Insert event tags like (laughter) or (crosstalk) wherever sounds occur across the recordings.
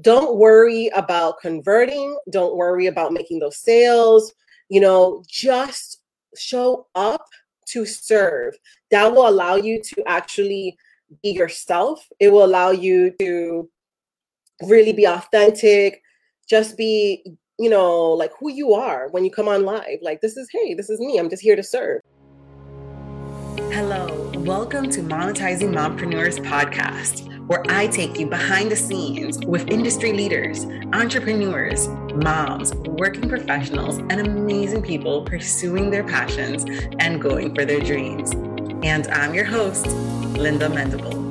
don't worry about converting, don't worry about making those sales, you know, just show up to serve. That will allow you to actually be yourself. It will allow you to really be authentic, just be, you know, like who you are when you come on live. Like, this is, hey, this is me. I'm just here to serve. Hello, welcome to Monetizing Mompreneurs podcast where I take you behind the scenes with industry leaders, entrepreneurs, moms, working professionals, and amazing people pursuing their passions and going for their dreams. And I'm your host, Linda Mendable.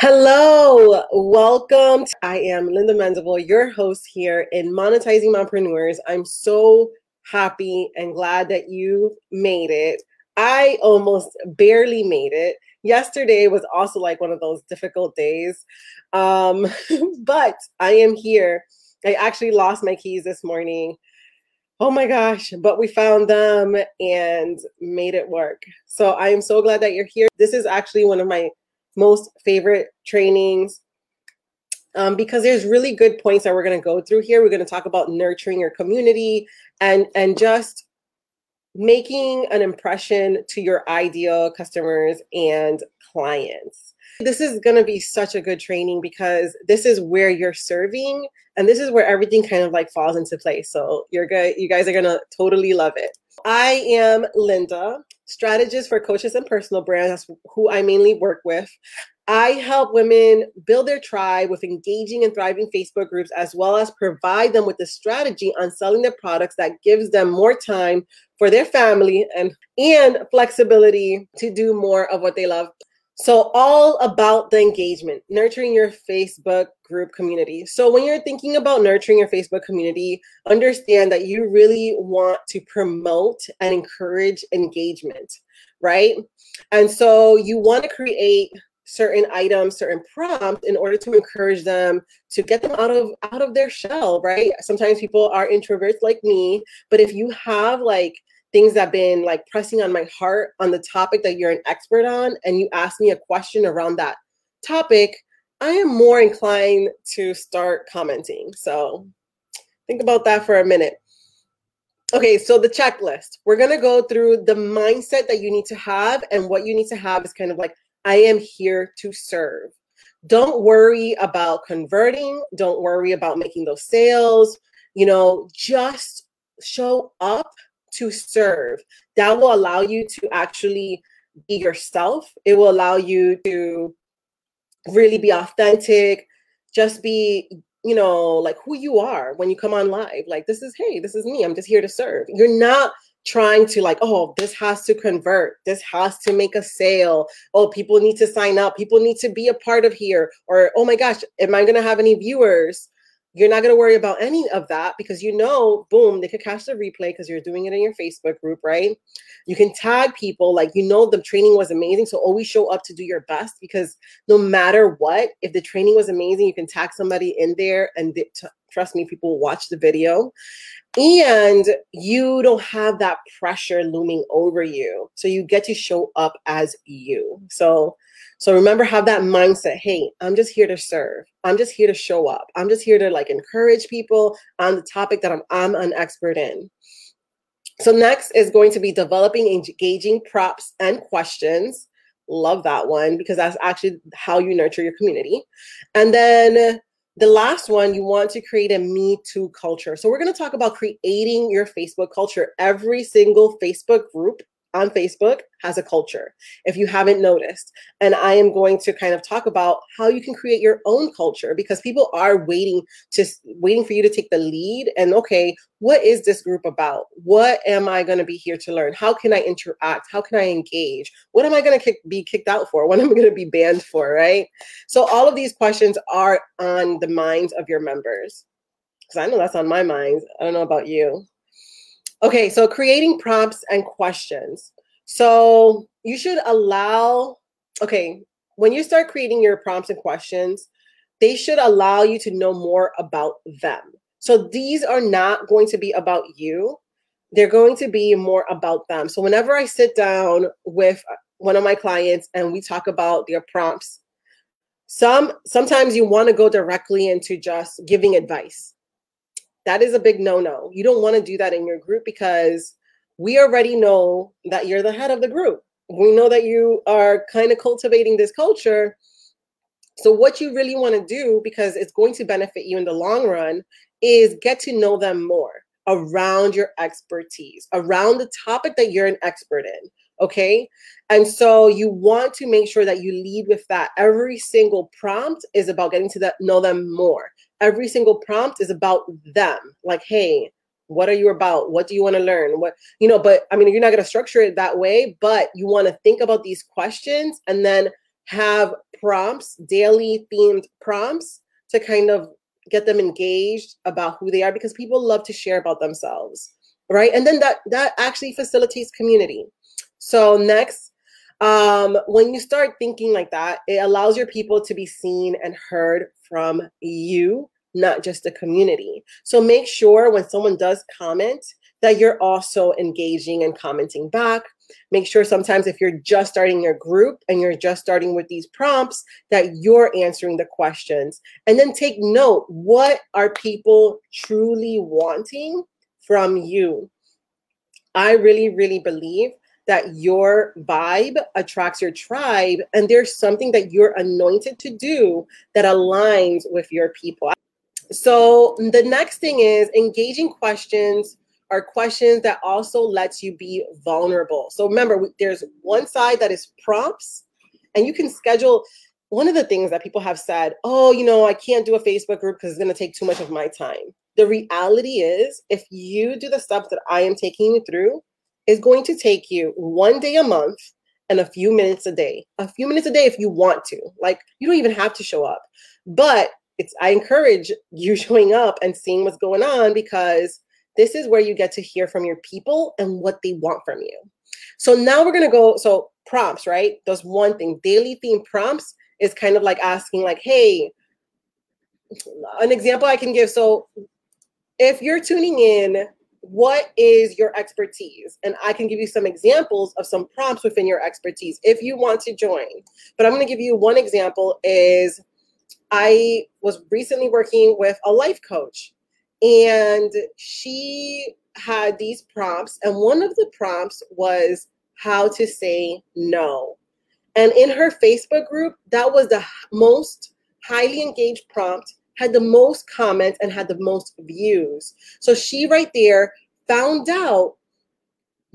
Hello, welcome. I am Linda Mendable, your host here in Monetizing Mompreneurs. I'm so happy and glad that you made it. I almost barely made it yesterday was also like one of those difficult days. Um, (laughs) but I am here. I actually lost my keys this morning. Oh my gosh, but we found them and made it work. So I am so glad that you're here. This is actually one of my most favorite trainings um, because there's really good points that we're going to go through here. We're going to talk about nurturing your community and and just making an impression to your ideal customers and clients. This is going to be such a good training because this is where you're serving and this is where everything kind of like falls into place. So you're good. You guys are going to totally love it. I am Linda, strategist for coaches and personal brands. That's who I mainly work with. I help women build their tribe with engaging and thriving Facebook groups, as well as provide them with the strategy on selling their products that gives them more time for their family and, and flexibility to do more of what they love. So, all about the engagement, nurturing your Facebook group community. So, when you're thinking about nurturing your Facebook community, understand that you really want to promote and encourage engagement, right? And so, you want to create certain items certain prompts in order to encourage them to get them out of out of their shell right sometimes people are introverts like me but if you have like things that have been like pressing on my heart on the topic that you're an expert on and you ask me a question around that topic i am more inclined to start commenting so think about that for a minute Okay, so the checklist. We're going to go through the mindset that you need to have. And what you need to have is kind of like I am here to serve. Don't worry about converting. Don't worry about making those sales. You know, just show up to serve. That will allow you to actually be yourself. It will allow you to really be authentic, just be, you know, like who you are when you come on live. Like, this is, hey, this is me. I'm just here to serve. You're not trying to like oh this has to convert. This has to make a sale. Oh people need to sign up. People need to be a part of here. Or oh my gosh am i going to have any viewers? You're not going to worry about any of that because you know boom they could catch the replay because you're doing it in your facebook group right? You can tag people like you know the training was amazing so always show up to do your best because no matter what if the training was amazing you can tag somebody in there and t- trust me people watch the video. And you don't have that pressure looming over you. So you get to show up as you. So so remember have that mindset hey i'm just here to serve. I'm just here to show up. I'm just here to like encourage people on the topic that i'm, I'm an expert in. So next is going to be developing engaging prompts and questions. Love that one because that's actually how you nurture your community. And then the last one, you want to create a Me Too culture. So, we're going to talk about creating your Facebook culture. Every single Facebook group on Facebook has a culture, if you haven't noticed. And I am going to kind of talk about how you can create your own culture because people are waiting just waiting for you to take the lead and okay, what is this group about? What am I going to be here to learn? How can I interact? How can I engage? What am I going to be kicked out for? What am I going to be banned for, right? So all of these questions are on the minds of your members. Cuz I know that's on my mind. I don't know about you. Okay, so creating prompts and questions. So you should allow, okay, when you start creating your prompts and questions, they should allow you to know more about them. So these are not going to be about you. They're going to be more about them. So whenever I sit down with one of my clients and we talk about their prompts, Some sometimes you want to go directly into just giving advice. That is a big no-no. You don't want to do that in your group because we already know that you're the head of the group. We know that you are kind of cultivating this culture. So, what you really want to do, because it's going to benefit you in the long run, is get to know them more around your expertise, around the topic that you're an expert in. Okay. And so you want to make sure that you lead with that. Every single prompt is about getting to that, know them more. Every single prompt is about them. Like, hey, what are you about? What do you want to learn? What, you know, but I mean, you're not going to structure it that way, but you want to think about these questions and then have prompts, daily themed prompts to kind of get them engaged about who they are because people love to share about themselves, right? And then that that actually facilitates community. So next, um, when you start thinking like that, it allows your people to be seen and heard from you not just the community. So make sure when someone does comment that you're also engaging and commenting back. Make sure sometimes if you're just starting your group and you're just starting with these prompts that you're answering the questions. And then take note what are people truly wanting from you? I really really believe that your vibe attracts your tribe and there's something that you're anointed to do that aligns with your people. So the next thing is engaging questions are questions that also lets you be vulnerable. So remember, there's one side that is prompts, and you can schedule. One of the things that people have said, oh, you know, I can't do a Facebook group because it's going to take too much of my time. The reality is, if you do the stuff that I am taking you through, is going to take you one day a month and a few minutes a day. A few minutes a day if you want to. Like you don't even have to show up. But it's I encourage you (laughs) showing up and seeing what's going on because this is where you get to hear from your people and what they want from you. So now we're to go so prompts, right? That's one thing. Daily theme prompts is kind of like asking like, "Hey, an example I can give so if you're tuning in what is your expertise? And I can give you some examples of some prompts within your expertise if you want to join. But I'm to give you one example is I was recently working with a life coach, and she had these prompts, and one of the prompts was how to say no. And in her Facebook group, that was the most highly engaged prompt, had the most comments, and had the most views. So she right there found out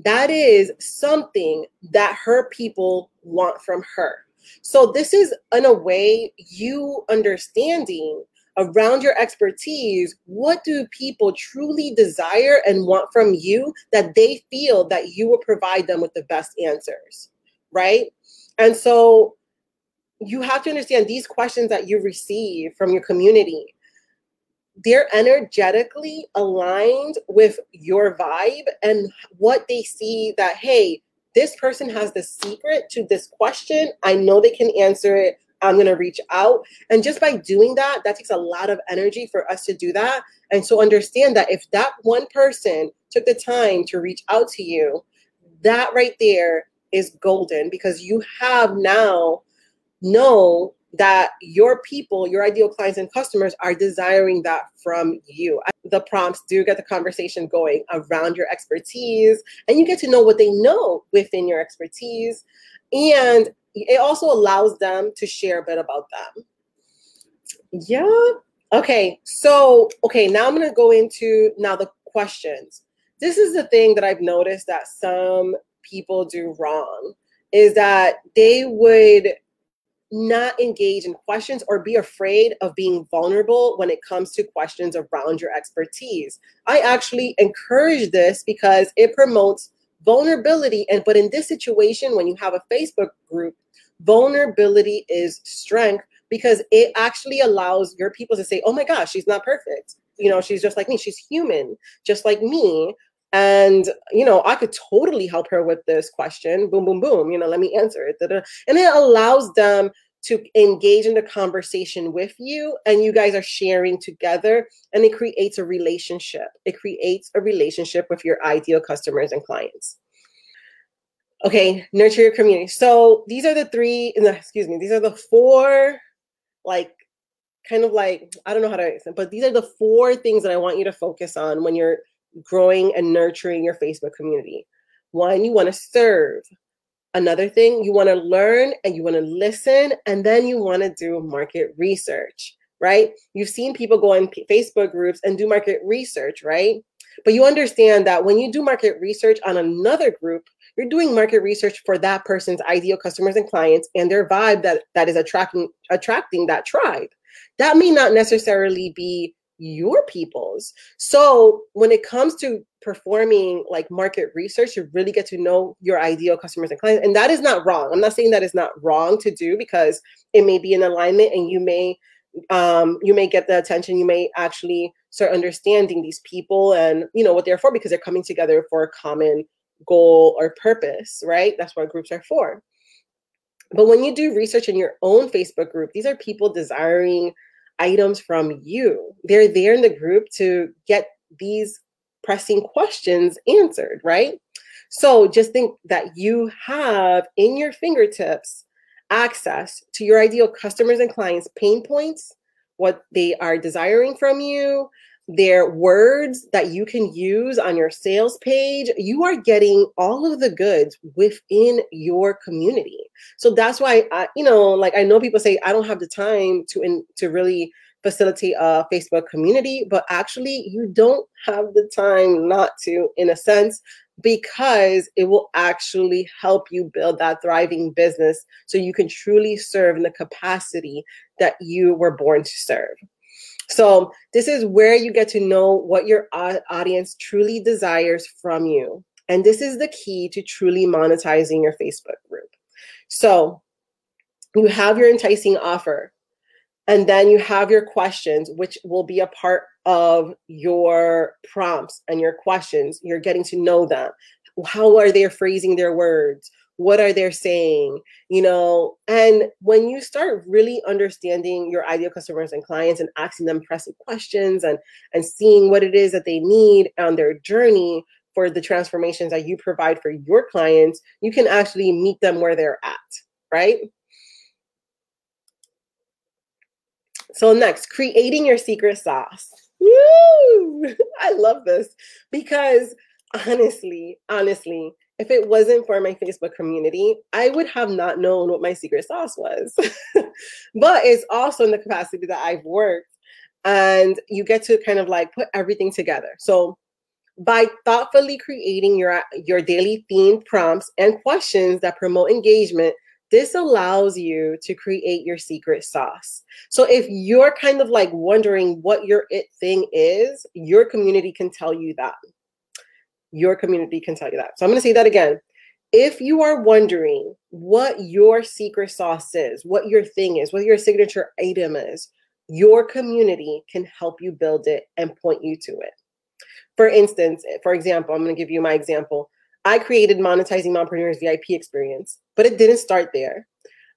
that is something that her people want from her. So this is in a way you understanding around your expertise what do people truly desire and want from you that they feel that you will provide them with the best answers right? And so you have to understand these questions that you receive from your community they're energetically aligned with your vibe and what they see that hey this person has the secret to this question. I know they can answer it. I'm going to reach out. And just by doing that, that takes a lot of energy for us to do that. And so understand that if that one person took the time to reach out to you, that right there is golden because you have now know that your people, your ideal clients and customers are desiring that from you. The prompts do get the conversation going around your expertise, and you get to know what they know within your expertise. And it also allows them to share a bit about them. Yeah. Okay. So, okay, now I'm going to go into now the questions. This is the thing that I've noticed that some people do wrong is that they would not engage in questions or be afraid of being vulnerable when it comes to questions around your expertise. I actually encourage this because it promotes vulnerability and but in this situation when you have a Facebook group, vulnerability is strength because it actually allows your people to say, "Oh my gosh, she's not perfect. You know, she's just like me. She's human, just like me." And you know i could totally help her with this question boom boom boom you know let me answer it and it allows them to engage in the conversation with you and you guys are sharing together and it creates a relationship. It creates a relationship with your ideal customers and clients. Okay nurture your community. So these are the three excuse me these are the four like kind of like I don't know how to but these are the four things that I want you to focus on when you're growing and nurturing your Facebook community. One, you want to serve. Another thing, you want to learn and you want to listen, and then you want to do market research, right? You've seen people go in Facebook groups and do market research, right? But you understand that when you do market research on another group, you're doing market research for that person's ideal customers and clients and their vibe that that is attracting attracting that tribe. That may not necessarily be your people's. So when it comes to performing like market research, you really get to know your ideal customers and clients. And that is not wrong. I'm not saying that is not wrong to do because it may be in alignment and you may um you may get the attention, you may actually start understanding these people and you know what they're for because they're coming together for a common goal or purpose, right? That's what groups are for. But when you do research in your own Facebook group, these are people desiring items from you. They're there in the group to get these pressing questions answered, right? So just think that you have in your fingertips access to your ideal customers and clients' pain points, what they are desiring from you, their words that you can use on your sales page. You are getting all of the goods within your community. So that's why I, you know, like I know people say I don't have the time to in, to really facilitate a Facebook community, but actually you don't have the time not to in a sense because it will actually help you build that thriving business so you can truly serve in the capacity that you were born to serve. So, this is where you get to know what your audience truly desires from you. And this is the key to truly monetizing your Facebook group. So, you have your enticing offer, and then you have your questions, which will be a part of your prompts and your questions. You're getting to know them. How are they phrasing their words? What are they saying you know? And when you start really understanding your ideal customers and clients and asking them pressing questions and and seeing what it is that they need on their journey for the transformations that you provide for your clients you can actually meet them where they're at right? So next creating your secret sauce. Woo! (laughs) i love this because honestly honestly if it wasn't for my Facebook community, I would have not known what my secret sauce was. (laughs) but it's also in the capacity that I've worked and you get to kind of like put everything together. So by thoughtfully creating your your daily themed prompts and questions that promote engagement, this allows you to create your secret sauce. So if you're kind of like wondering what your it thing is, your community can tell you that your community can tell you that. So I'm going to say that again. If you are wondering what your secret sauce is, what your thing is, what your signature item is, your community can help you build it and point you to it. For instance, for example, I'm going to give you my example. I created Monetizing Mompreneurs VIP experience, but it didn't start there.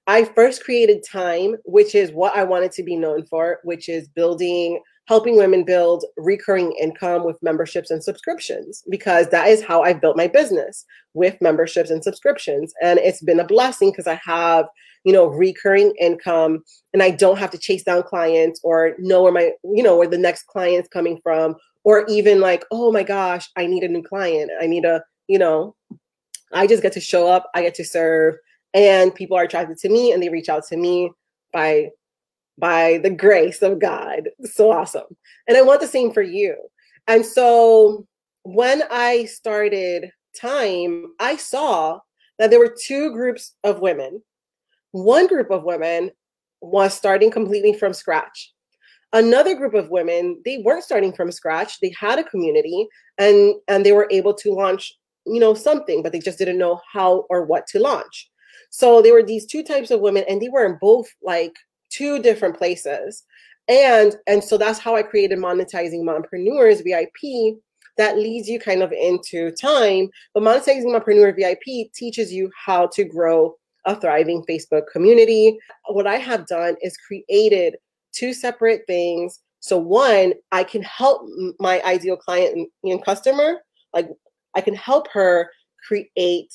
I first created Time, which is what I wanted to be known for, which is building helping women build recurring income with memberships and subscriptions because that is how I've built my business with memberships and subscriptions. And it's been a blessing because I have, you know, recurring income and I don't have to chase down clients or know where my, you know, where the next client's coming from or even like, oh my gosh, I need a new client. I need a, you know, I just get to show up, I get to serve and people are attracted to me and they reach out to me by by the grace of God. So awesome. And I want the same for you. And so when I started Time, I saw that there were two groups of women. One group of women was starting completely from scratch. Another group of women, they weren't starting from scratch. They had a community and and they were able to launch, you know, something, but they just didn't know how or what to launch. So there were these two types of women and they were in both like two different places. And and so that's how I created monetizing mompreneurs VIP that leads you kind of into time. But monetizing mompreneur VIP teaches you how to grow a thriving Facebook community. What I have done is created two separate things. So one, I can help my ideal client and customer, like I can help her create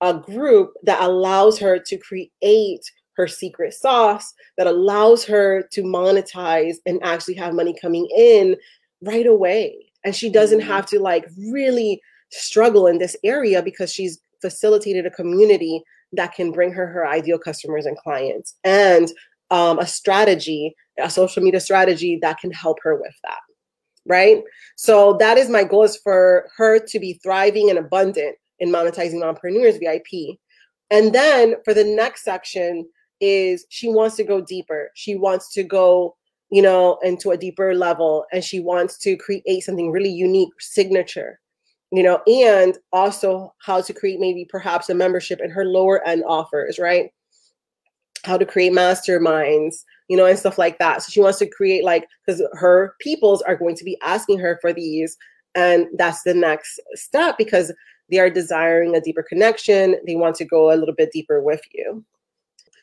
a group that allows her to create her secret sauce that allows her to monetize and actually have money coming in right away. And she doesn't mm-hmm. have to like really struggle in this area because she's facilitated a community that can bring her her ideal customers and clients and um, a strategy, a social media strategy that can help her with that. Right. So that is my goal is for her to be thriving and abundant in monetizing mompreneurs VIP. And then for the next section is she wants to go deeper. She wants to go, you know, into a deeper level and she wants to create something really unique, signature you know, and also how to create maybe perhaps a membership in her lower end offers, right? How to create masterminds, you know, and stuff like that. So she wants to create like because her peoples are going to be asking her for these, and that's the next step because they are desiring a deeper connection. They want to go a little bit deeper with you.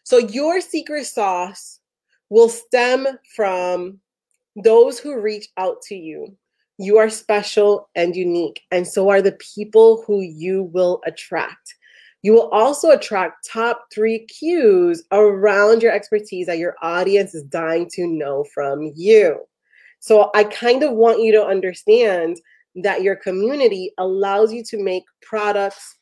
So your secret sauce will stem from those who reach out to you you are special and unique, and so are the people who you will attract. You will also attract top three cues around your expertise that your audience is dying to know from you. So I kind of want you to understand that your community allows you to make products,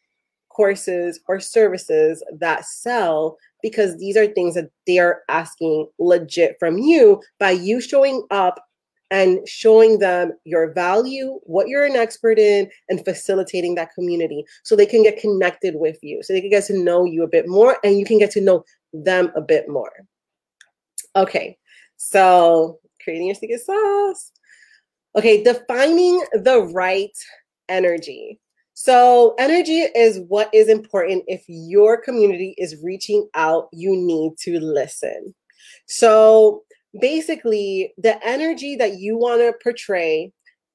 courses, or services that sell because these are things that they are asking legit from you by you showing up and showing them your value, what you're an expert in, and facilitating that community so they can get connected with you, so they can get to know you a bit more and you can get to know them a bit more. Okay, so creating your secret sauce. Okay, defining the right energy. So, energy is what is important if your community is reaching out, you need to listen. So, basically the energy that you want to portray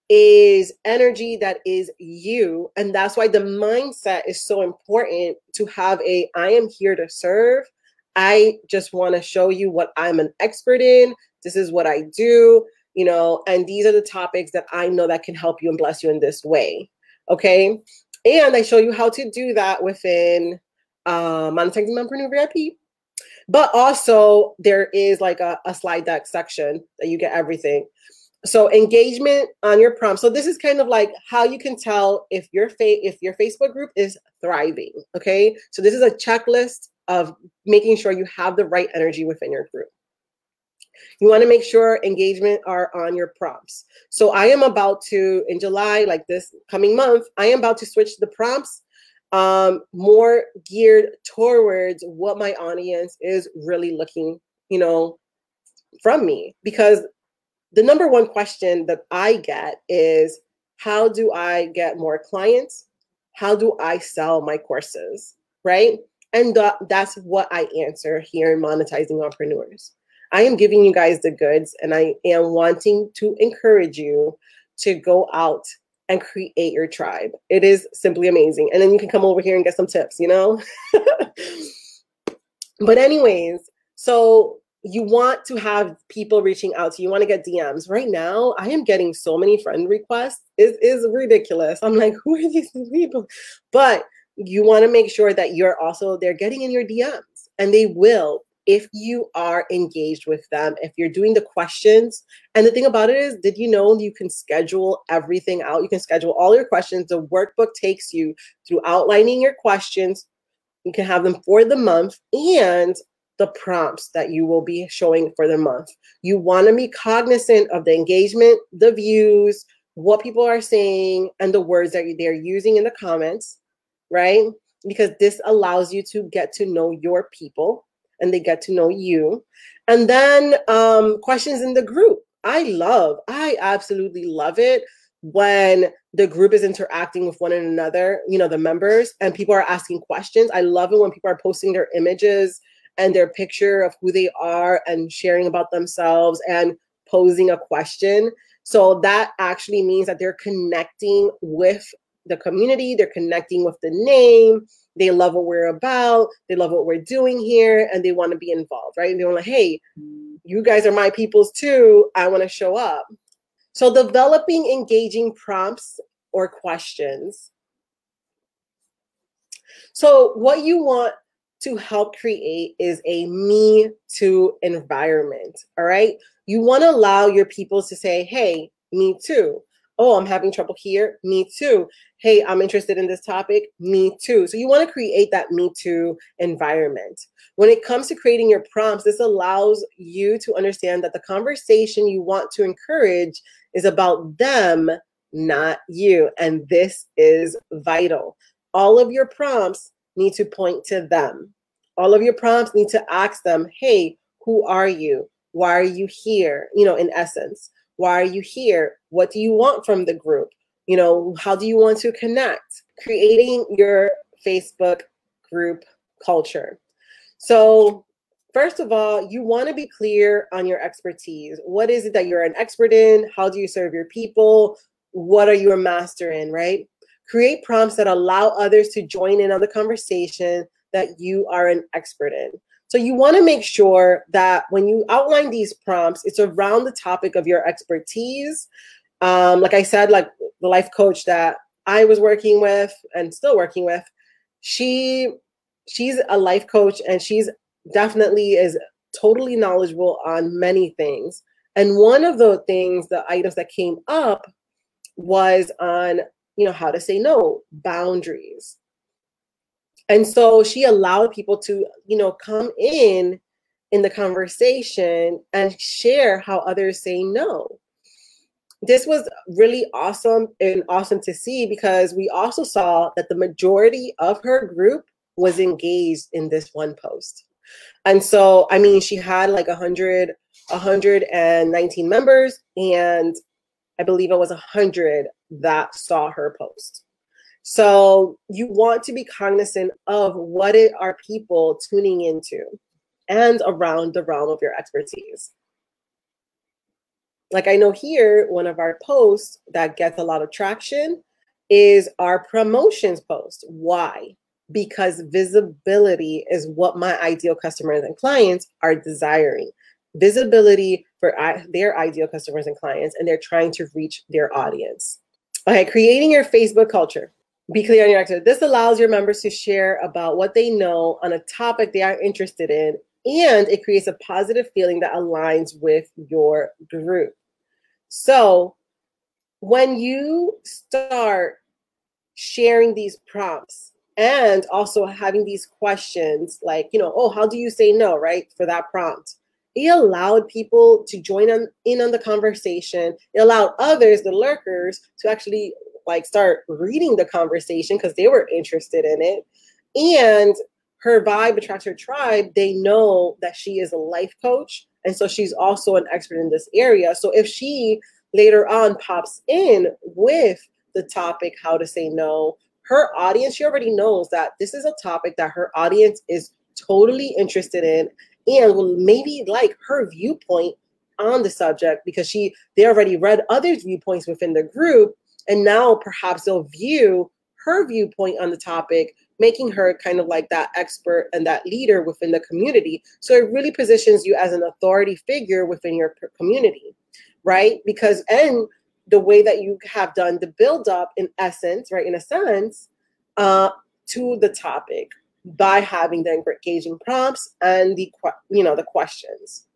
is energy that is you and that's why the mindset is so important to have a i am here to serve. I just want to show you what i'm an expert in. This is what i do you know and these are the topics that i know that can help you and bless you in this way okay and i show you how to do that within uh monetizing mompreneur vip but also, there is like a, a slide deck section that you get everything. So engagement on your prompt. So this is kind of like how you can tell if your fa- if your Facebook group is thriving. Okay, so this is a checklist of making sure you have the right energy within your group. You want to make sure engagement are on your prompts. So I am about to in July, like this coming month, I am about to switch the prompts um, more geared towards what my audience is really looking, you know, from me. Because the number one question that I get is how do I get more clients? How do I sell my courses? Right. And th- that's what I answer here in Monetizing Mompreneurs. I am giving you guys the goods and I am wanting to encourage you to go out and create your tribe. It is simply amazing. And then you can come over here and get some tips, you know? (laughs) but, anyways, so you want to have people reaching out to you, you want to get DMs. Right now, I am getting so many friend requests. It is ridiculous. I'm like, (laughs) who are these people? But you want to make sure that you're also they're getting in your DMs and they will if you are engaged with them, if you're doing the questions. And the thing about it is, did you know you can schedule everything out? You can schedule all your questions. The workbook takes you through outlining your questions. You can have them for the month and the prompts that you will be showing for the month. You want to be cognizant of the engagement, the views, what people are saying, and the words that they're using in the comments, right? Because this allows you to get to know your people and they get to know you. And then um, questions in the group. I love, I absolutely love it when the group is interacting with one another, you know, the members, and people are asking questions. I love it when people are posting their images and their picture of who they are and sharing about themselves and posing a question. So that actually means that they're connecting with the community, they're connecting with the name, they love what we're about, they love what we're doing here, and they want to be involved, right? And they're like, hey, mm. you guys are my peoples too. I want to show up. So, developing engaging prompts or questions. So, what you want to help create is a me too environment. All right. You want to allow your people to say, hey, me too. Oh, I'm having trouble here. Me too. Hey, I'm interested in this topic. Me too. So you want to create that me too environment. When it comes to creating your prompts, this allows you to understand that the conversation you want to encourage is about them, not you. And this is vital. All of your prompts need to point to them. All of your prompts need to ask them, hey, who are you? Why are you here? You know, in essence, why are you here? What do you want from the group? You know, how do you want to connect? Creating your Facebook group culture. So, first of all, you want to be clear on your expertise. What is it that you're an expert in? How do you serve your people? What are you a master in, right? Create prompts that allow others to join in on the conversation that you are an expert in. So you want to make sure that when you outline these prompts, it's around the topic of your expertise. Um, like I said, like the life coach that I was working with and still working with, she she's a life coach and she's definitely is totally knowledgeable on many things. And one of the things, the items that came up was on, you know, how to say no, boundaries. And so she allowed people to, you know, come in in the conversation and share how others say no. This was really awesome and awesome to see because we also saw that the majority of her group was engaged in this one post. And so, I mean, she had like 100, 119 members, and I believe it was 100 that saw her post. So you want to be cognizant of what it are people tuning into and around the realm of your expertise. Like I know here, one of our posts that gets a lot of traction is our promotions post. Why? Because visibility is what my ideal customers and clients are desiring. Visibility for their ideal customers and clients, and they're trying to reach their audience. Okay, creating your Facebook culture. Be clear on your activity. This allows your members to share about what they know on a topic they are interested in, and it creates a positive feeling that aligns with your group. So, when you start sharing these prompts and also having these questions, like, you know, oh, how do you say no, right? For that prompt, it allowed people to join in on the conversation. It allowed others, the lurkers, to actually like start reading the conversation because they were interested in it. And her vibe attracts her tribe. They know that she is a life coach. And so she's also an expert in this area. So if she later on pops in with the topic, how to say no, her audience, she already knows that this is a topic that her audience is totally interested in and will maybe like her viewpoint on the subject because she they already read other viewpoints within the group and now perhaps they'll view her viewpoint on the topic, making her kind of like that expert and that leader within the community. So it really positions you as an authority figure within your community, right? Because, and the way that you have done the build up in essence, right, in a sense, uh, to the topic by having the engaging prompts and the you know the questions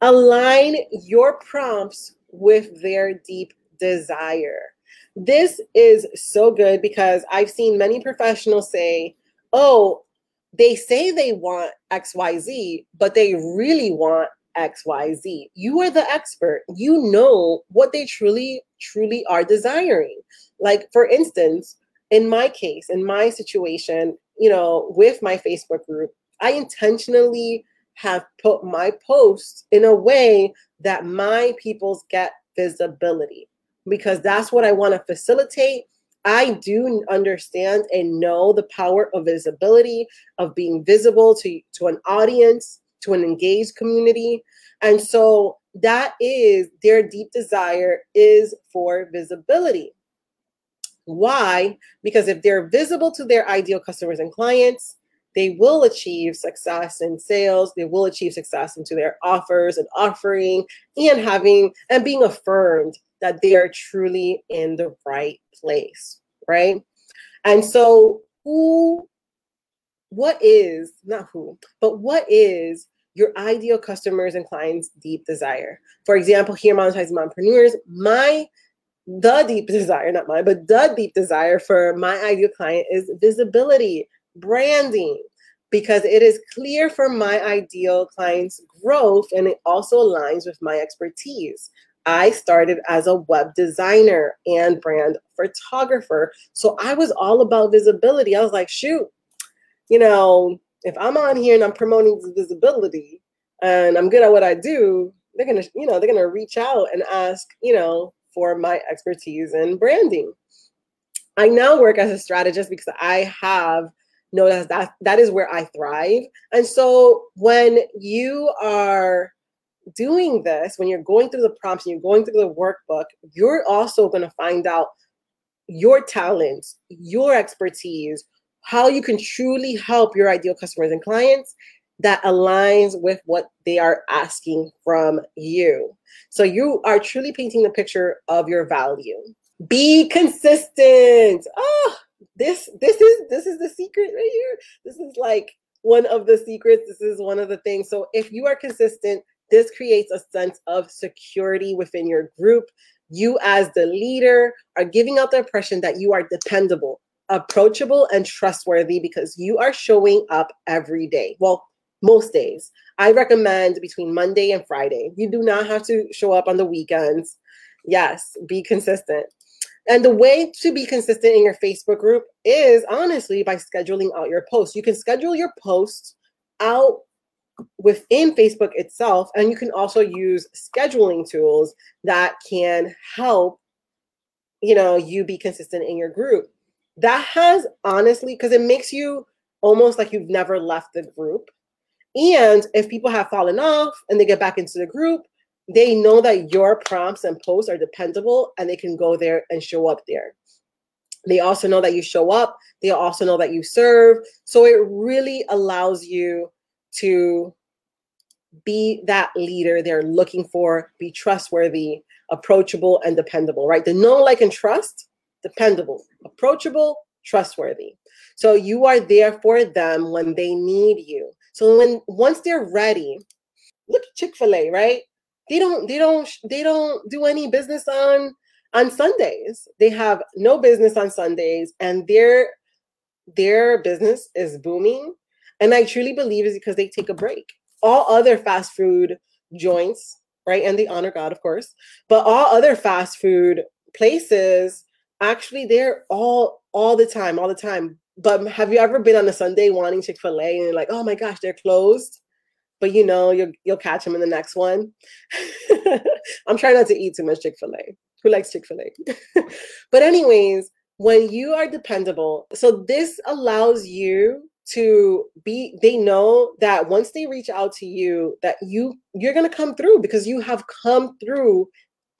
align your prompts with their deep desire this is so good because I've seen many professionals say, oh, they say they want XYZ, but they really want XYZ. You are the expert. You know what they truly, truly are desiring. Like, for instance, in my case, in my situation, you know, with my Facebook group, I intentionally have put my posts in a way that my peoples get visibility because that's what I want to facilitate. I do understand and know the power of visibility, of being visible to, to an audience, to an engaged community. And so that is their deep desire is for visibility. Why? Because if they're visible to their ideal customers and clients, they will achieve success in sales they will achieve success into their offers and offering and having and being affirmed that they are truly in the right place, right? And so, who what is not who, but what is your ideal customers and clients' deep desire? For example, here monetizing mompreneurs, my the deep (laughs) desire, not mine, but the deep desire for my ideal client is visibility, branding, because it is clear for my ideal client's growth and it also aligns with my expertise. I started as a web designer and brand photographer. So I was all about visibility. I was like, shoot, you know, if I'm on here and I'm promoting visibility and I'm good at what I do, they're gonna, you know, they're gonna reach out and ask, you know, for my expertise in branding. I now work as a strategist because I have noticed that that is where I thrive. And so when you are doing this, when you're going through the prompts and you're going through the workbook, you're also going to find out your talents, your expertise, how you can truly help your ideal customers and clients that aligns with what they are asking from you. So you are truly painting the picture of your value. Be consistent. Oh, this this is this is the secret right here. This is like one of the secrets. This is one of the things. So if you are consistent, this creates a sense of security within your group. You, as the leader, are giving out the impression that you are dependable, approachable, and trustworthy because you are showing up every day. Well, most days. I recommend between Monday and Friday. You do not have to show up on the weekends. Yes, be consistent. And the way to be consistent in your Facebook group is honestly by scheduling out your posts. You can schedule your posts out within Facebook itself. And you can also use scheduling tools that can help, you know, you be consistent in your group. That has honestly, because it makes you almost like you've never left the group. And if people have fallen off and they get back into the group, they know that your prompts and posts are dependable and they can go there and show up there. They also know that you show up. They also know that you serve. So it really allows you to be that leader they're looking for, be trustworthy, approachable, and dependable, right? The know, like, and trust, dependable, approachable, trustworthy. So you are there for them when they need you. So when once they're ready, look at Chick-fil-A, right? They don't they don't they don't do any business on on Sundays. They have no business on Sundays and their their business is booming and I truly believe is because they take a break. All other fast food joints, right? And they honor God, of course, but all other fast food places actually they're all all the time, all the time. But have you ever been on a Sunday wanting Chick-fil-A and you're like, oh my gosh, they're closed? But you know, you'll you'll catch them in the next one. (laughs) I'm trying not to eat too much Chick-fil-A. Who likes Chick-fil-A? (laughs) but anyways, when you are dependable, so this allows you to be they know that once they reach out to you that you you're going to come through because you have come through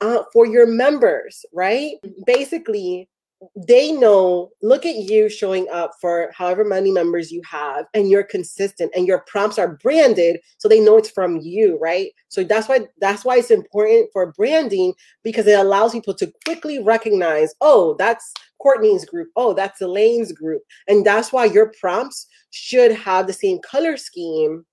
uh, for your members right? Basically they know look at you showing up for however many members you have and you're consistent and your prompts are branded so they know it's from you right? So that's why that's why it's important for branding because it allows people to quickly recognize oh that's courtney's group. Oh that's elaine's group. And that's why your prompts should have the same color scheme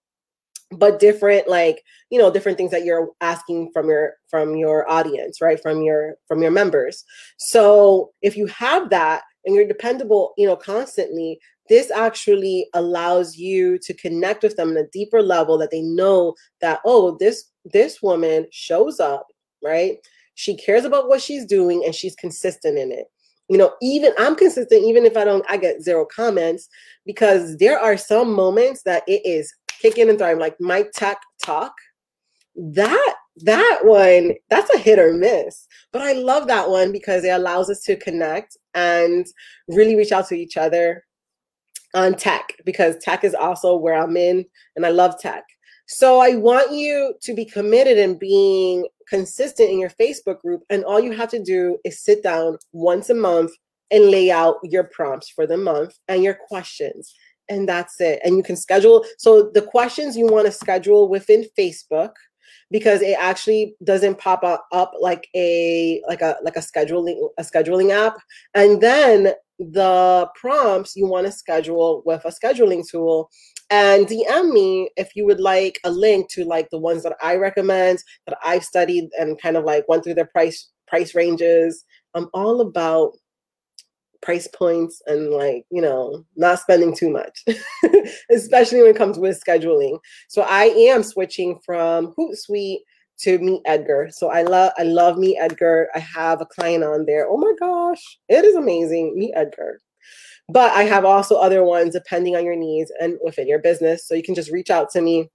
but different like you know different things that you're asking from your from your audience right? From your from your members. So if you have that and you're dependable you know constantly this actually allows you to connect with them in a deeper level that they know that oh this this woman shows up right? She cares about what she's doing and she's consistent in it. You know even i'm consistent even if i don't i get zero comments because there are some moments that it is kicking and thriving, like my tech talk, that that one that's a hit or miss but i love that one because it allows us to connect and really reach out to each other on tech because tech is also where i'm in and i love tech. So i want you to be committed and being consistent in your facebook group and all you have to do is sit down once a month and lay out your prompts for the month and your questions and that's it. And you can schedule. So the questions you want to schedule within Facebook because it actually doesn't pop up, like a like a like a scheduling a scheduling app and then the prompts you want to schedule with a scheduling tool and DM me if you would like a link to like the ones that I recommend that I've studied and kind of like went through their price price ranges. I'm all about price points and like you know not spending too much (laughs) especially when it comes with scheduling. So i am switching from hootsuite to meet edgar. So i love i love meet edgar. I have a client on there. Oh my gosh it is amazing meet edgar. But I have also other ones depending on your needs and within your business. So you can just reach out to me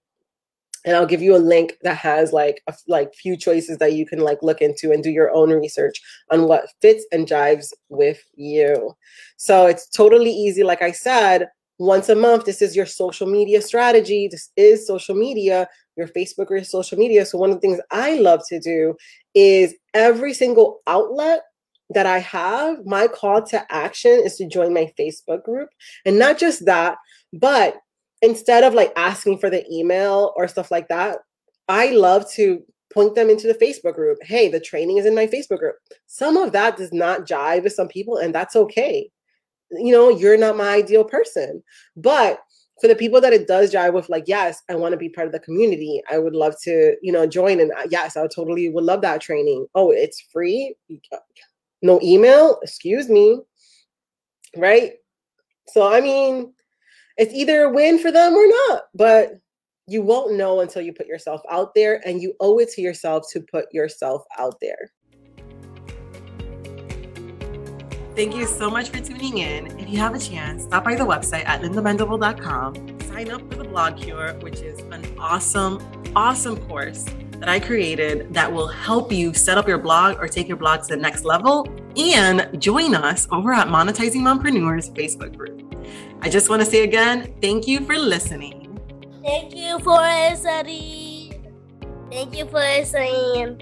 and I'll give you a link that has like a, like few choices that you can like look into and do your own research on what fits and jives with you. So it's totally easy. Like I said, once a month, this is your social media strategy. This is social media, your Facebook or your social media. So one of the things I love to do is every single outlet that I have, my call to action is to join my Facebook group. And not just that, but instead of like asking for the email or stuff like that, I love to point them into the Facebook group. Hey, the training is in my Facebook group. Some of that does not jive with some people, and that's okay. You know, you're not my ideal person. But for the people that it does jive with, like, yes, I want to be part of the community. I would love to, you know, join. And uh, yes, I totally would love that training. Oh, it's free no email, excuse me. Right? So, I mean, it's either a win for them or not, but you won't know until you put yourself out there, and you owe it to yourself to put yourself out there. Thank you so much for tuning in. If you have a chance, stop by the website at lindamendable.com. Sign up for the Blog Cure, which is an awesome, awesome course that I created that will help you set up your blog or take your blog to the next level and join us over at Monetizing Mompreneurs Facebook group. I just want to say again, thank you for listening. Thank you for listening. Thank you for listening.